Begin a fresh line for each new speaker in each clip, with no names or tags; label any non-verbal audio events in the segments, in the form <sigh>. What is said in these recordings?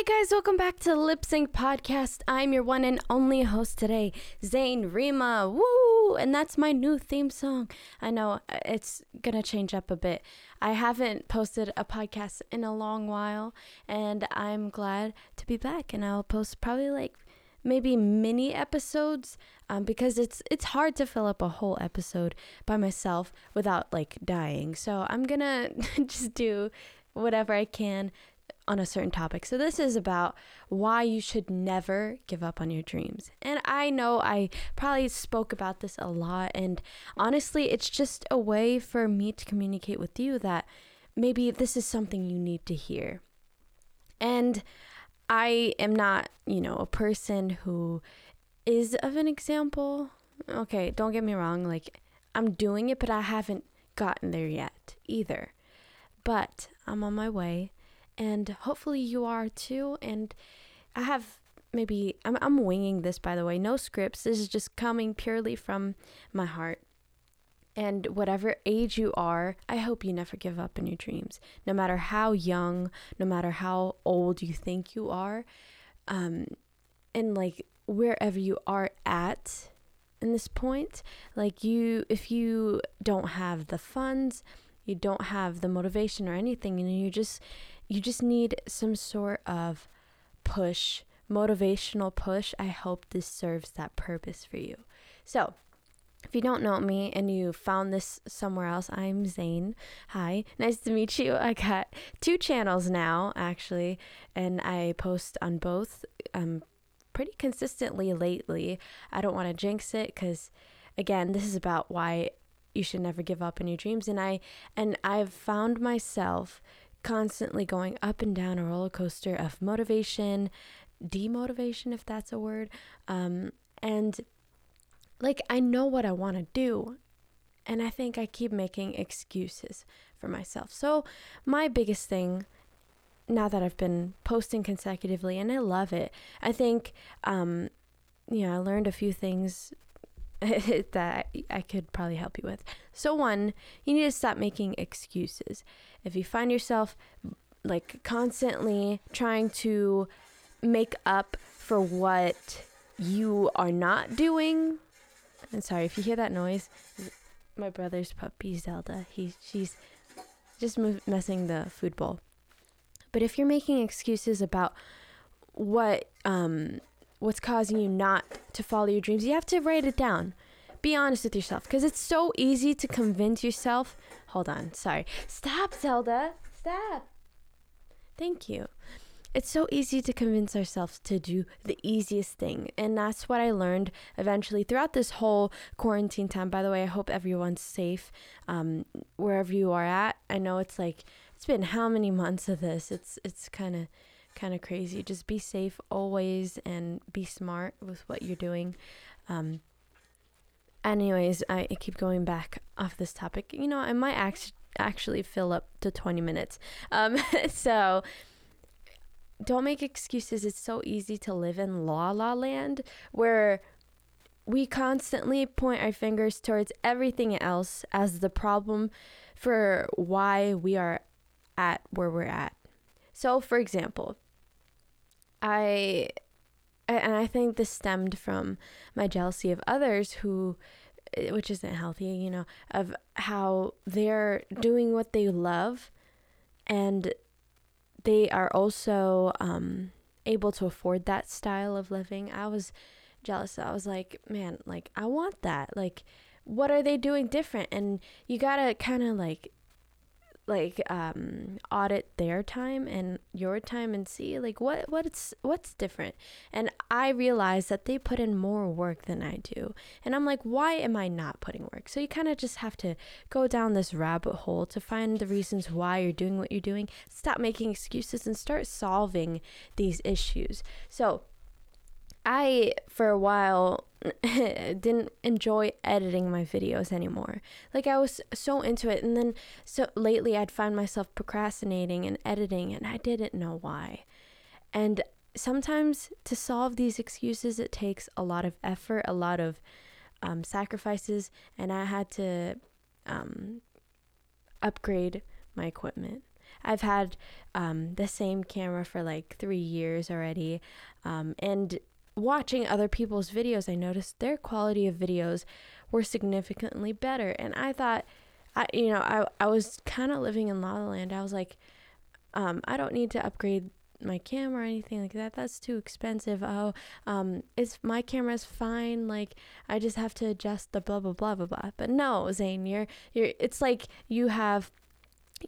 Hey guys, welcome back to Lip Sync Podcast. I'm your one and only host today, Zane Rima. Woo! And that's my new theme song. I know uh, it's gonna change up a bit. I haven't posted a podcast in a long while, and I'm glad to be back. And I'll post probably like maybe mini episodes um, because it's it's hard to fill up a whole episode by myself without like dying. So I'm gonna <laughs> just do whatever I can on a certain topic. So, this is about why you should never give up on your dreams. And I know I probably spoke about this a lot. And honestly, it's just a way for me to communicate with you that maybe this is something you need to hear. And I am not, you know, a person who is of an example. Okay, don't get me wrong. Like, I'm doing it, but I haven't gotten there yet either. But I'm on my way and hopefully you are too. And I have maybe I'm, I'm winging this by the way no scripts this is just coming purely from my heart and whatever age you are i hope you never give up on your dreams no matter how young no matter how old you think you are um and like wherever you are at in this point like you if you don't have the funds you don't have the motivation or anything and you just you just need some sort of push, motivational push. I hope this serves that purpose for you. So, if you don't know me and you found this somewhere else, I'm Zane. Hi, nice to meet you. I got two channels now, actually, and I post on both um, pretty consistently lately. I don't want to jinx it because, again, this is about why you should never give up on your dreams. And I and I've found myself constantly going up and down a roller coaster of motivation, demotivation, if that's a word. Um, and like, I know what I want to do. And I think I keep making excuses for myself. So, my biggest thing now that I've been posting consecutively, and I love it, I think, um, you know, I learned a few things <laughs> that I could probably help you with. So, one, you need to stop making excuses. If you find yourself like constantly trying to make up for what you are not doing, and sorry if you hear that noise, my brother's puppy Zelda. He she's just messing the food bowl. But if you're making excuses about what um, what's causing you not to follow your dreams, you have to write it down. Be honest with yourself because it's so easy to convince yourself. Hold on, sorry. Stop, Zelda. Stop. Thank you. It's so easy to convince ourselves to do the easiest thing. And that's what I learned eventually throughout this whole quarantine time. By the way, I hope everyone's safe um, wherever you are at. I know it's like, it's been how many months of this? It's, it's kind of kind of crazy. Just be safe always and be smart with what you're doing. Um, anyways, I, I keep going back off this topic. You know, I might act- actually fill up to 20 minutes. Um, <laughs> so don't make excuses. It's so easy to live in la la land where we constantly point our fingers towards everything else as the problem for why we are at where we're at. So, for example, I and I think this stemmed from my jealousy of others who eh, which isn't healthy, you know, of how they're doing what they love and they are also um, able to afford that style of living. I was jealous. I was like, man, like I want that. Like what are they doing different? And you got to kind of like like um, audit their time and your time and see like what what's what's different? And i realize that they put in more work than i do. And i'm like why am i not putting work? So you kind of just have to go down this rabbit hole to find the reasons why you're doing what you're doing. Stop making excuses and start solving these issues. So I, for a while, <laughs> didn't enjoy editing my videos anymore. Like I was so into it and then so lately I'd find myself procrastinating and editing and I didn't know why. And sometimes to solve these excuses it takes a lot of effort, a lot of um, sacrifices and I had to um, upgrade my equipment. I've had um, the same camera for like three years already. Um, and watching other people's videos, I noticed their quality of videos were significantly better. And I thought, I, you know, I, I was kind of living in La La Land. I was like, um, I don't need to upgrade my camera or anything like that. That's too expensive. Oh, um, it's my camera's fine. Like I just have to adjust the blah blah blah blah blah. But no, Zane, you're you're. It's like you have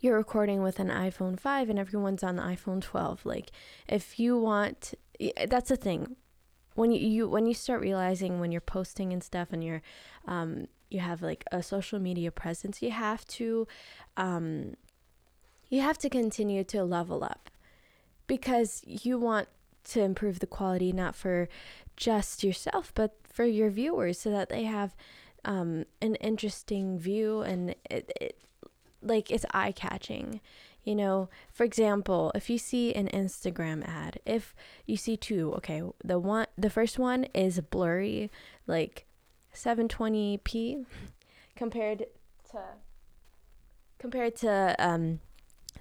you're recording with an iPhone 5 and everyone's on the iPhone 12. Like if you want, that's the thing. When you, you when you start realizing when you're posting and stuff and you're um you have like a social media presence, you have to um you have to continue to level up because you want to improve the quality not for just yourself but for your viewers so that they have um, an interesting view and it, it like it's eye catching you know for example if you see an instagram ad if you see two okay the one the first one is blurry like 720p compared to compared to um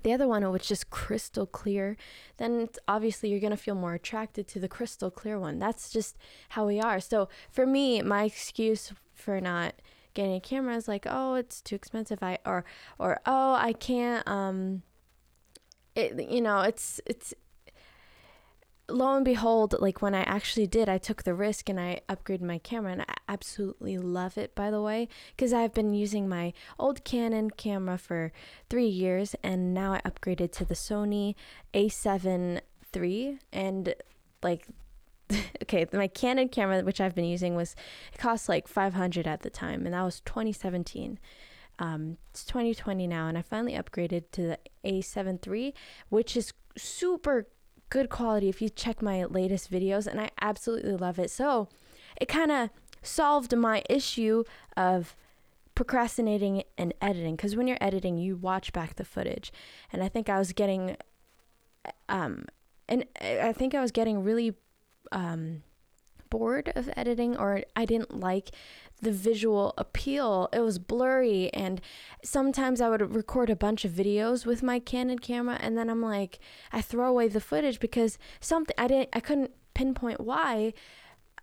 the other one which is crystal clear then obviously you're going to feel more attracted to the crystal clear one. That's just how we are. So for me my excuse for not getting a camera is like oh it's too expensive. I or or oh i can't um it you know it's it's lo and behold, like when I actually did, I took the risk and I upgraded my camera, and I absolutely love it, by the way, because I've been using my old Canon camera for three years, and now I upgraded to the Sony A7 III, and like <laughs> okay, my Canon camera, which I've been using, was it cost like 500 at the time, and that was 2017. Um, it's 2020 now, and I finally upgraded to the A7 III, which is super good quality if you check my latest videos, and I absolutely love it. So it kind of solved my issue of procrastinating and editing because when you're editing, you watch back the footage, and I think I was getting, um, and I think I was getting really, um, bored of editing or I didn't like the visual appeal. It was blurry and sometimes I would record a bunch of videos with my Canon camera and then I'm like I throw away the footage because something I didn't I couldn't pinpoint why.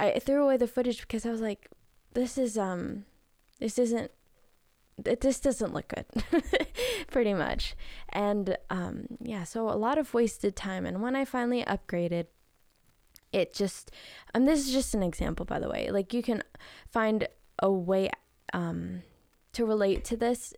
I threw away the footage because I was like this is um this isn't it, this doesn't look good <laughs> pretty much and um yeah so a lot of wasted time and when i finally upgraded it just and this is just an example by the way like you can find a way um, to relate to this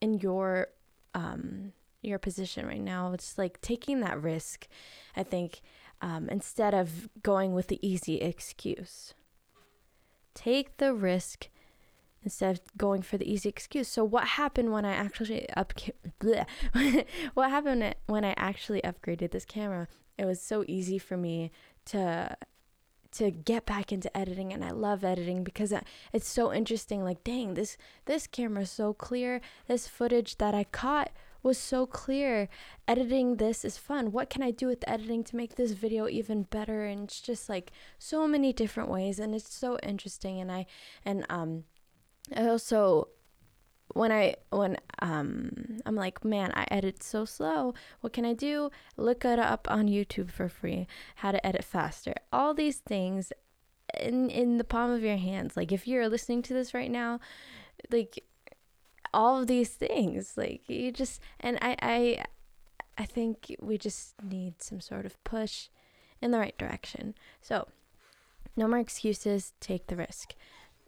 in your um, your position right now. It's like taking that risk. I think um, instead of going with the easy excuse, take the risk instead of going for the easy excuse. So what happened when I actually up <laughs> what happened when I actually upgraded this camera? It was so easy for me to to get back into editing and I love editing because it's so interesting like dang this this camera is so clear. This footage that I caught was so clear. Editing this is fun. What can I do with editing to make this video even better? And it's just like so many different ways and it's so interesting and I and um I also when I when um I'm like, man, I edit so slow. What can I do? Look it up on YouTube for free. How to edit faster. All these things in in the palm of your hands. Like if you're listening to this right now, like all of these things, like you just and I I I think we just need some sort of push in the right direction. So, no more excuses, take the risk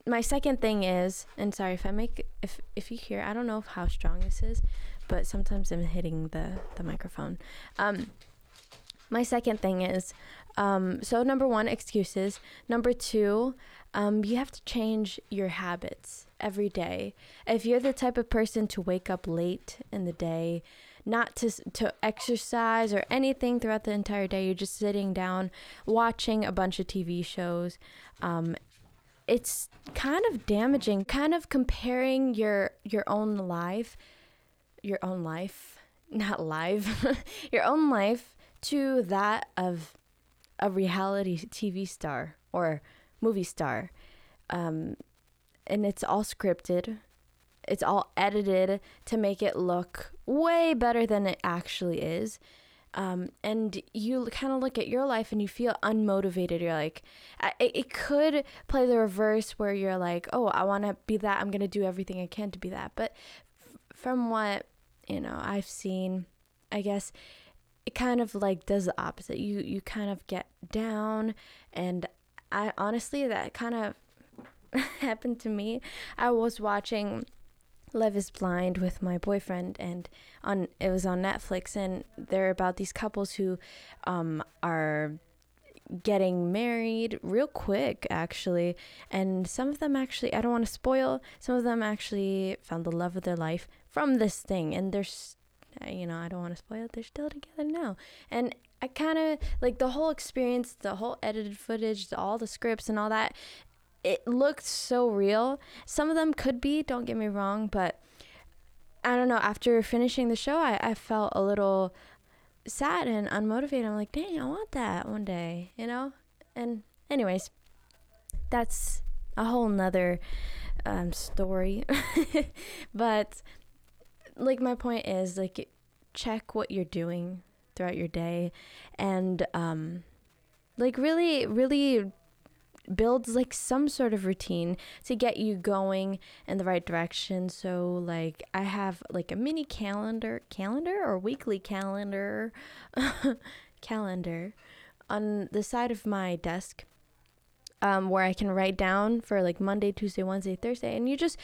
my second thing is, and sorry if I make if if you hear, I don't know how strong this is, but sometimes I'm hitting the the microphone. Um, my second thing is, um, so number one, excuses. Number two, um, you have to change your habits every day. If you're the type of person to wake up late in the day, not to to exercise or anything throughout the entire day. You're just sitting down watching a bunch of TV shows, um, it's kind of damaging kind of comparing your your own life your own life <laughs> not live <laughs> your own life to that of a reality tv star or movie star um, and it's all scripted it's all edited to make it look way better than it actually is. Um, and you kind of look at your life and you feel unmotivated. You're like, it, it could play the reverse where you're like, oh, I want to be that. I'm going to do everything I can to be that. But f- from what, you know, I've seen, I guess it kind of like does the opposite. You, you kind of get down. And I honestly, that kind of <laughs> happened to me. I was watching Love is Blind with my boyfriend, and on it was on Netflix, and they're about these couples who um, are getting married real quick, actually, and some of them actually I don't want to spoil. Some of them actually found the love of their life from this thing, and they're, you know, I don't want to spoil it. They're still together now, and I kind of like the whole experience, the whole edited footage, all the scripts and all that it looked so real. Some of them could be, don't get me wrong, but I don't know. After finishing the show, I, I felt a little sad and unmotivated. I'm like, dang, I want that one day, you know? And, anyways, that's a whole nother um, story. <laughs> but, like, my point is, like, check what you're doing throughout your day and, um, like, really, really builds like some sort of routine to get you going in the right direction. So like I have like a mini calendar, calendar or weekly calendar, <laughs> calendar on the side of my desk. Um, where I can write down for like Monday, Tuesday, Wednesday, Thursday, and you just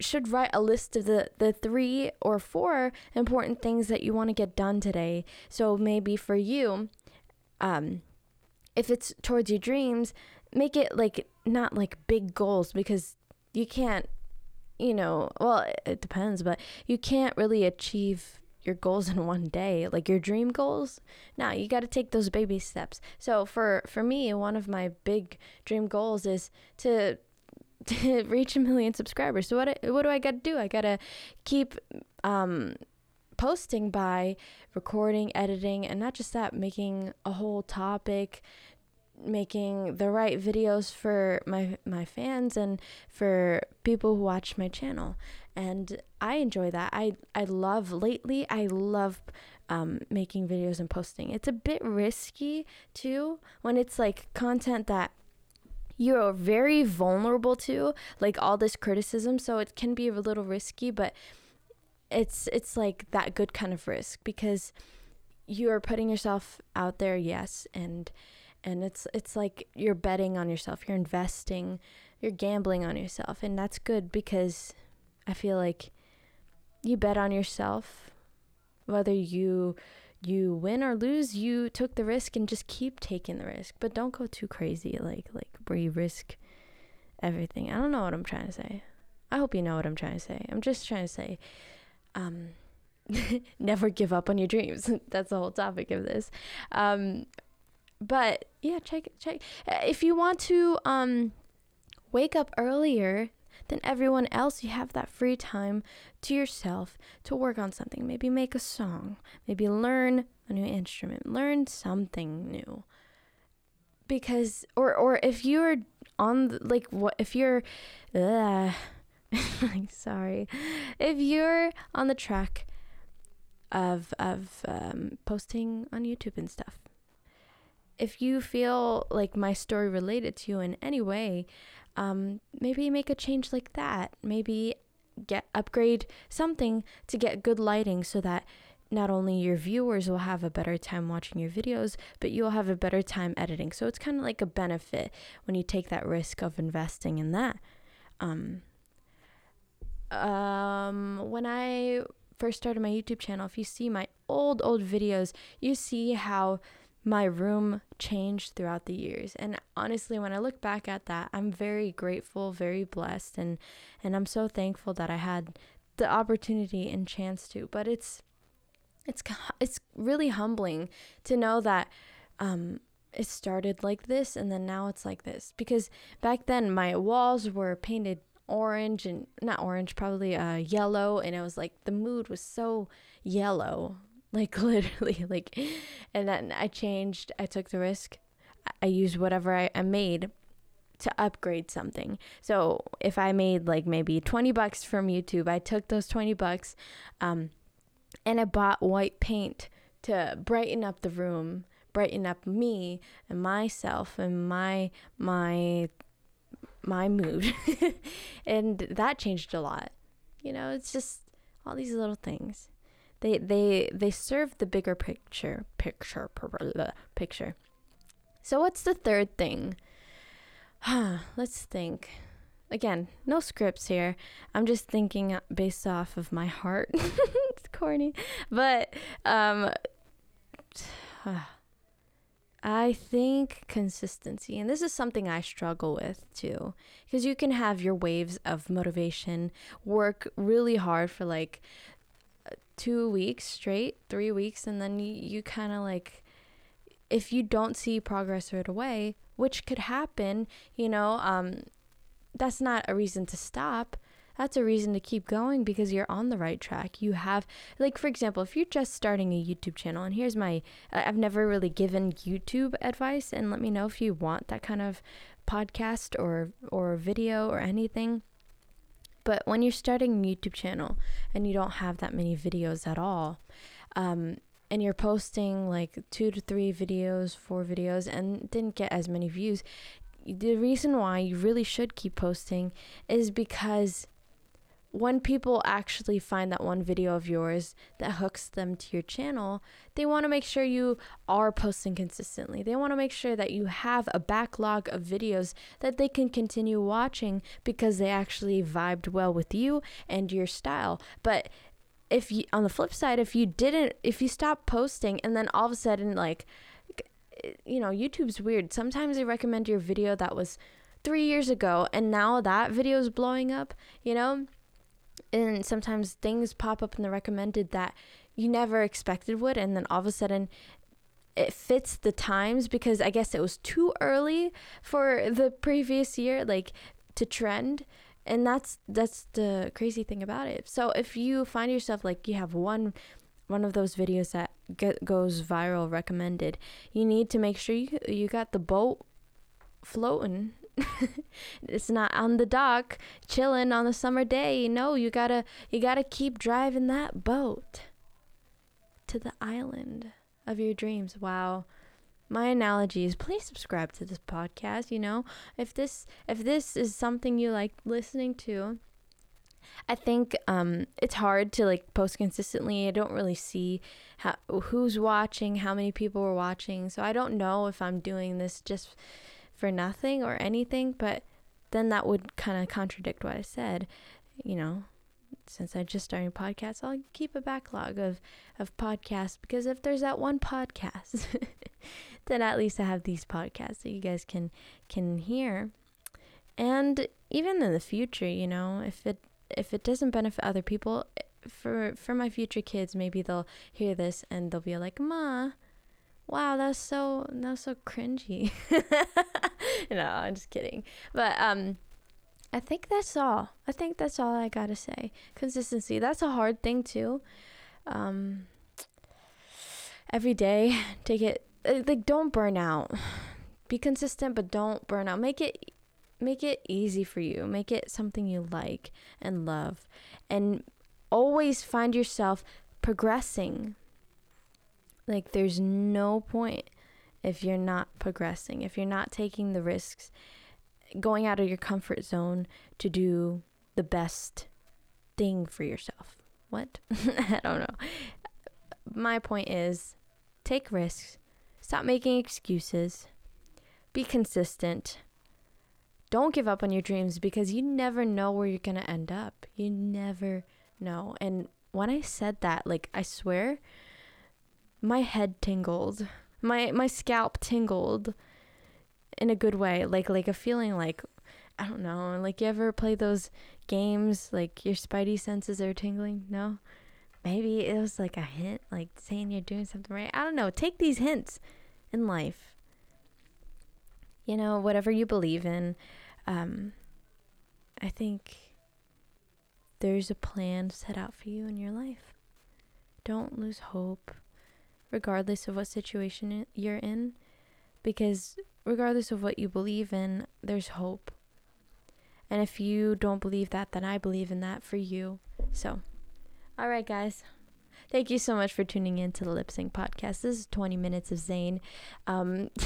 should write a list of the, the three or four important things that you want to get done today. So maybe for you, um, if it's towards your dreams, make it like not like big goals because you can't you know well it depends but you can't really achieve your goals in one day. Like your dream goals now you got to take those baby steps. So for for me one of my big dream goals is to <laughs> to reach a million subscribers. So what what do i got to do? I got to keep um posting by recording editing and not just that making a whole topic making the right videos for my my fans and for people who watch my channel. And I enjoy that. I I love lately I love um, making videos and posting. It's a bit risky too when it's like content that you're very vulnerable to like all this criticism. So it can be a little risky but it's it's like that good kind of risk because you are putting yourself out there yes and and it's it's like you're betting on yourself you're investing you're gambling on yourself and that's good because i feel like you bet on yourself whether you you win or lose you took the risk and just keep taking the risk but don't go too crazy like like where you risk everything. I don't know what i'm trying to say. I hope you know what i'm trying to say. I'm just trying to say um <laughs> never give up on your dreams. <laughs> That's the whole topic of this. Um but yeah, check check uh, if you want to um wake up earlier than everyone else, you have that free time to yourself to work on something. Maybe make a song, maybe learn a new instrument, learn something new. Because or or if you're on the, like what if you're uh, <laughs> sorry. If you're on the track of of um, posting on YouTube and stuff, if you feel like my story related to you in any way, um, maybe make a change like that. Maybe get upgrade something to get good lighting so that not only your viewers will have a better time watching your videos, but you'll have a better time editing. So it's kind of like a benefit when you take that risk of investing in that. Um, um, when I first started my YouTube channel, if you see my old, old videos, you see how my room changed throughout the years. And honestly, when I look back at that, I'm very grateful, very blessed, and and I'm so thankful that I had the opportunity and chance to. But it's it's it's really humbling to know that um, it started like this and then now it's like this because back then my walls were painted orange and not orange probably uh yellow and it was like the mood was so yellow like <laughs> literally like and then i changed i took the risk i used whatever I, I made to upgrade something so if i made like maybe 20 bucks from youtube i took those 20 bucks um and I bought white paint to brighten up the room, brighten up me and myself and my my my mood. <laughs> and that changed a lot. You know, it's just all these little things. They they they serve the bigger picture picture picture. So what's the third thing? <sighs> Let's think. Again, no scripts here. I'm just thinking based off of my heart. <laughs> it's corny, but um <sighs> I think consistency, and this is something I struggle with too, because you can have your waves of motivation, work really hard for like two weeks straight, three weeks, and then you, you kind of like, if you don't see progress right away, which could happen, you know, um, that's not a reason to stop that's a reason to keep going because you're on the right track. You have, like, for example, if you're just starting a YouTube channel, and here's my, I've never really given YouTube advice, and let me know if you want that kind of podcast or or video or anything. But when you're starting a YouTube channel and you don't have that many videos at all, um, and you're posting like two to three videos, four videos, and didn't get as many views, the reason why you really should keep posting is because when people actually find that one video of yours that hooks them to your channel, they want to make sure you are posting consistently. They want to make sure that you have a backlog of videos that they can continue watching because they actually vibed well with you and your style. But if you on the flip side, if you didn't if you stop posting and then all of a sudden like eh, you know, YouTube's weird. Sometimes they recommend your video that was 3 years ago and now that video is blowing up, you know? And sometimes things pop up in the recommended that you never expected would and then all of a sudden it fits the times because I guess it was too early for the previous year like to trend and that's that's the crazy thing about it. So if you find yourself like you have one one of those videos that get, goes viral recommended, you need to make sure you you got the boat floating <laughs> it's not on the dock chilling on a summer day. No, you gotta you gotta keep driving that boat to the island of your dreams. Wow. My analogy is please subscribe to this podcast, you know. If this if this is something you like listening to, I think um, it's hard to like post consistently. I don't really see how who's watching, how many people are watching. So I don't know if I'm doing this just for nothing or anything, but then that would kind of contradict what I said. You know, since I just started podcasts, I'll keep a backlog of, of podcasts because if there's that one podcast, <laughs> then at least I have these podcasts that you guys can can hear. And even in the future, you know, if it if it doesn't benefit other people, eh, for for my future kids, maybe they'll hear this and they'll be like, "Ma, wow, that's so that's so cringy. <laughs> no, I'm just kidding. But um I think that's all. I think that's all I gotta say. Consistency. That's a hard thing too. Um every day <sighs> take it uh, like don't burn out. Be consistent but don't burn out. Make it make it easy for you. Make it something you like and love. And always find yourself progressing like, there's no point if you're not progressing, if you're not taking the risks, going out of your comfort zone to do the best thing for yourself. What? <laughs> I don't know. My point is take risks, stop making excuses, be consistent. Don't give up on your dreams because you never know where you're going to end up. You never know. And when I said that, like, I swear, my head tingled. My my scalp tingled in a good way. Like like a feeling like I don't know, like you ever play those games like your spidey senses are tingling? No? Maybe it was like a hint, like saying you're doing something right. I don't know. Take these hints in life. You know, whatever you believe in, um, I think there's a plan set out for you in your life. Don't lose hope regardless of what situation you're in, because regardless of what you believe in, there's hope. And if you don't believe that, then I believe in that for you. So, all right, guys. Thank you so much for tuning in to the Lip Sync Podcast. This is 20 minutes of Zane. Um, <laughs>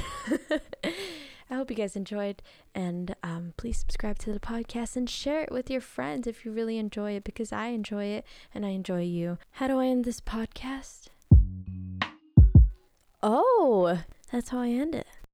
I hope you guys enjoyed. And um, please subscribe to the podcast and share it with your friends if you really enjoy it because I enjoy it and I enjoy you. How do I end this podcast? Oh, that's how I end it.